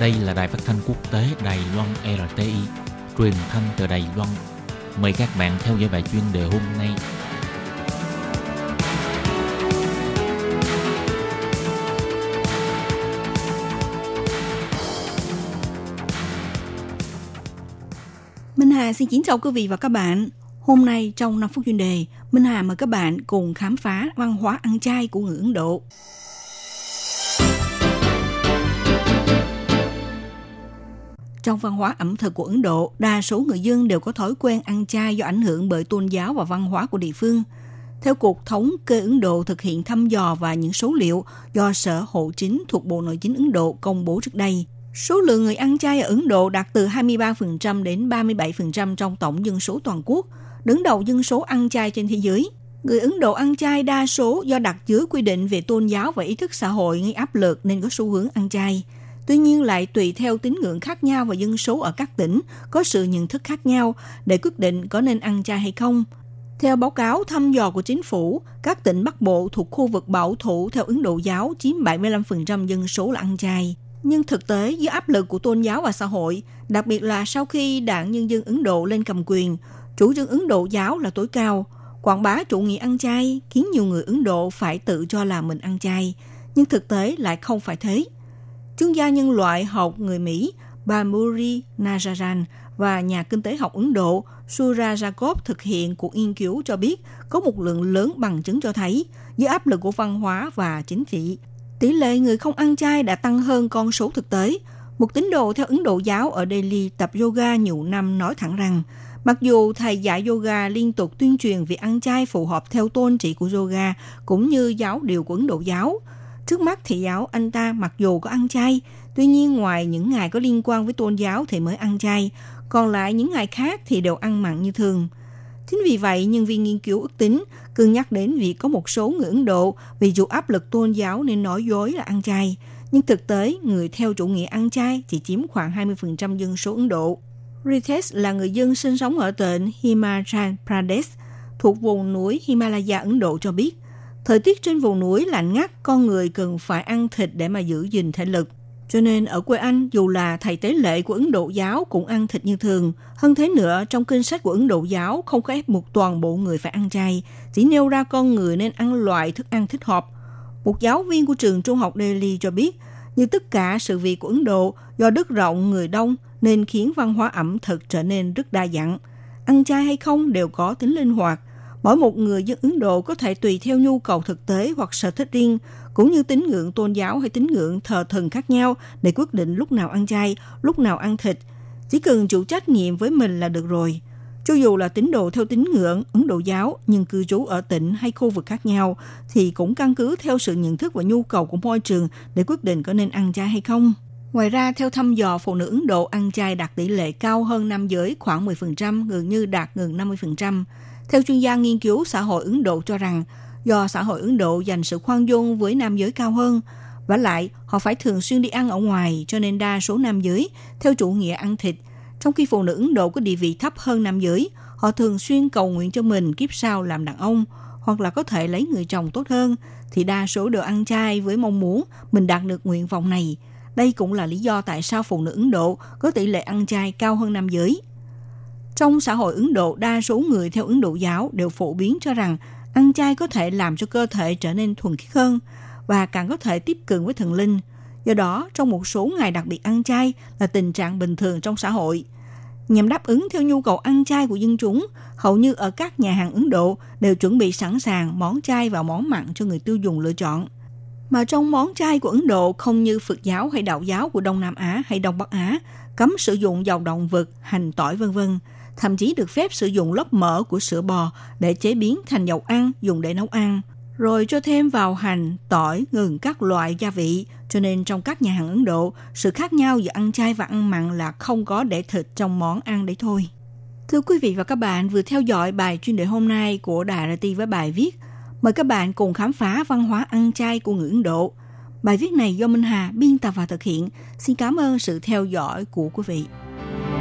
Đây là đài phát thanh quốc tế Đài Loan RTI, truyền thanh từ Đài Loan. Mời các bạn theo dõi bài chuyên đề hôm nay. Minh Hà xin kính chào quý vị và các bạn. Hôm nay trong 5 phút chuyên đề, Minh Hà mời các bạn cùng khám phá văn hóa ăn chay của người Ấn Độ. Trong văn hóa ẩm thực của Ấn Độ, đa số người dân đều có thói quen ăn chay do ảnh hưởng bởi tôn giáo và văn hóa của địa phương. Theo Cục Thống kê Ấn Độ thực hiện thăm dò và những số liệu do Sở Hộ Chính thuộc Bộ Nội chính Ấn Độ công bố trước đây, số lượng người ăn chay ở Ấn Độ đạt từ 23% đến 37% trong tổng dân số toàn quốc, đứng đầu dân số ăn chay trên thế giới. Người Ấn Độ ăn chay đa số do đặt dưới quy định về tôn giáo và ý thức xã hội gây áp lực nên có xu hướng ăn chay. Tuy nhiên lại tùy theo tín ngưỡng khác nhau và dân số ở các tỉnh có sự nhận thức khác nhau để quyết định có nên ăn chay hay không. Theo báo cáo thăm dò của chính phủ, các tỉnh Bắc Bộ thuộc khu vực bảo thủ theo Ấn Độ giáo chiếm 75% dân số là ăn chay. Nhưng thực tế, dưới áp lực của tôn giáo và xã hội, đặc biệt là sau khi đảng Nhân dân Ấn Độ lên cầm quyền, chủ trương Ấn Độ giáo là tối cao, quảng bá chủ nghĩa ăn chay khiến nhiều người Ấn Độ phải tự cho là mình ăn chay, nhưng thực tế lại không phải thế. Chuyên gia nhân loại học người Mỹ Bamuri Najaran và nhà kinh tế học Ấn Độ Surya Jacob thực hiện cuộc nghiên cứu cho biết có một lượng lớn bằng chứng cho thấy dưới áp lực của văn hóa và chính trị, tỷ lệ người không ăn chay đã tăng hơn con số thực tế. Một tín đồ theo Ấn Độ giáo ở Delhi tập yoga nhiều năm nói thẳng rằng, mặc dù thầy dạy yoga liên tục tuyên truyền việc ăn chay phù hợp theo tôn trị của yoga cũng như giáo điều của Ấn Độ giáo – Trước mắt thầy giáo anh ta mặc dù có ăn chay, tuy nhiên ngoài những ngày có liên quan với tôn giáo thì mới ăn chay, còn lại những ngày khác thì đều ăn mặn như thường. Chính vì vậy, nhân viên nghiên cứu ước tính cân nhắc đến việc có một số người Ấn Độ vì chịu áp lực tôn giáo nên nói dối là ăn chay. Nhưng thực tế, người theo chủ nghĩa ăn chay chỉ chiếm khoảng 20% dân số Ấn Độ. Ritesh là người dân sinh sống ở tỉnh Himachal Pradesh, thuộc vùng núi Himalaya Ấn Độ cho biết, Thời tiết trên vùng núi lạnh ngắt, con người cần phải ăn thịt để mà giữ gìn thể lực. Cho nên ở quê anh, dù là thầy tế lễ của Ấn Độ giáo cũng ăn thịt như thường. Hơn thế nữa, trong kinh sách của Ấn Độ giáo không có ép buộc toàn bộ người phải ăn chay, chỉ nêu ra con người nên ăn loại thức ăn thích hợp. Một giáo viên của trường trung học Delhi cho biết, như tất cả sự việc của Ấn Độ, do đất rộng người đông nên khiến văn hóa ẩm thực trở nên rất đa dạng. Ăn chay hay không đều có tính linh hoạt – Mỗi một người dân Ấn Độ có thể tùy theo nhu cầu thực tế hoặc sở thích riêng, cũng như tín ngưỡng tôn giáo hay tín ngưỡng thờ thần khác nhau để quyết định lúc nào ăn chay, lúc nào ăn thịt. Chỉ cần chịu trách nhiệm với mình là được rồi. Cho dù là tín đồ theo tín ngưỡng Ấn Độ giáo nhưng cư trú ở tỉnh hay khu vực khác nhau thì cũng căn cứ theo sự nhận thức và nhu cầu của môi trường để quyết định có nên ăn chay hay không. Ngoài ra, theo thăm dò, phụ nữ Ấn Độ ăn chay đạt tỷ lệ cao hơn nam giới khoảng 10%, gần như đạt gần 50%. Theo chuyên gia nghiên cứu xã hội Ấn Độ cho rằng, do xã hội Ấn Độ dành sự khoan dung với nam giới cao hơn, và lại họ phải thường xuyên đi ăn ở ngoài cho nên đa số nam giới theo chủ nghĩa ăn thịt, trong khi phụ nữ Ấn Độ có địa vị thấp hơn nam giới, họ thường xuyên cầu nguyện cho mình kiếp sau làm đàn ông hoặc là có thể lấy người chồng tốt hơn thì đa số đều ăn chay với mong muốn mình đạt được nguyện vọng này. Đây cũng là lý do tại sao phụ nữ Ấn Độ có tỷ lệ ăn chay cao hơn nam giới. Trong xã hội Ấn Độ, đa số người theo Ấn Độ giáo đều phổ biến cho rằng ăn chay có thể làm cho cơ thể trở nên thuần khiết hơn và càng có thể tiếp cận với thần linh. Do đó, trong một số ngày đặc biệt ăn chay là tình trạng bình thường trong xã hội. Nhằm đáp ứng theo nhu cầu ăn chay của dân chúng, hầu như ở các nhà hàng Ấn Độ đều chuẩn bị sẵn sàng món chay và món mặn cho người tiêu dùng lựa chọn. Mà trong món chay của Ấn Độ không như Phật giáo hay Đạo giáo của Đông Nam Á hay Đông Bắc Á, cấm sử dụng dầu động vật, hành tỏi vân vân thậm chí được phép sử dụng lớp mỡ của sữa bò để chế biến thành dầu ăn dùng để nấu ăn, rồi cho thêm vào hành, tỏi, gừng các loại gia vị. Cho nên trong các nhà hàng Ấn Độ, sự khác nhau giữa ăn chay và ăn mặn là không có để thịt trong món ăn đấy thôi. Thưa quý vị và các bạn vừa theo dõi bài chuyên đề hôm nay của Đài RT với bài viết Mời các bạn cùng khám phá văn hóa ăn chay của người Ấn Độ. Bài viết này do Minh Hà biên tập và thực hiện. Xin cảm ơn sự theo dõi của quý vị.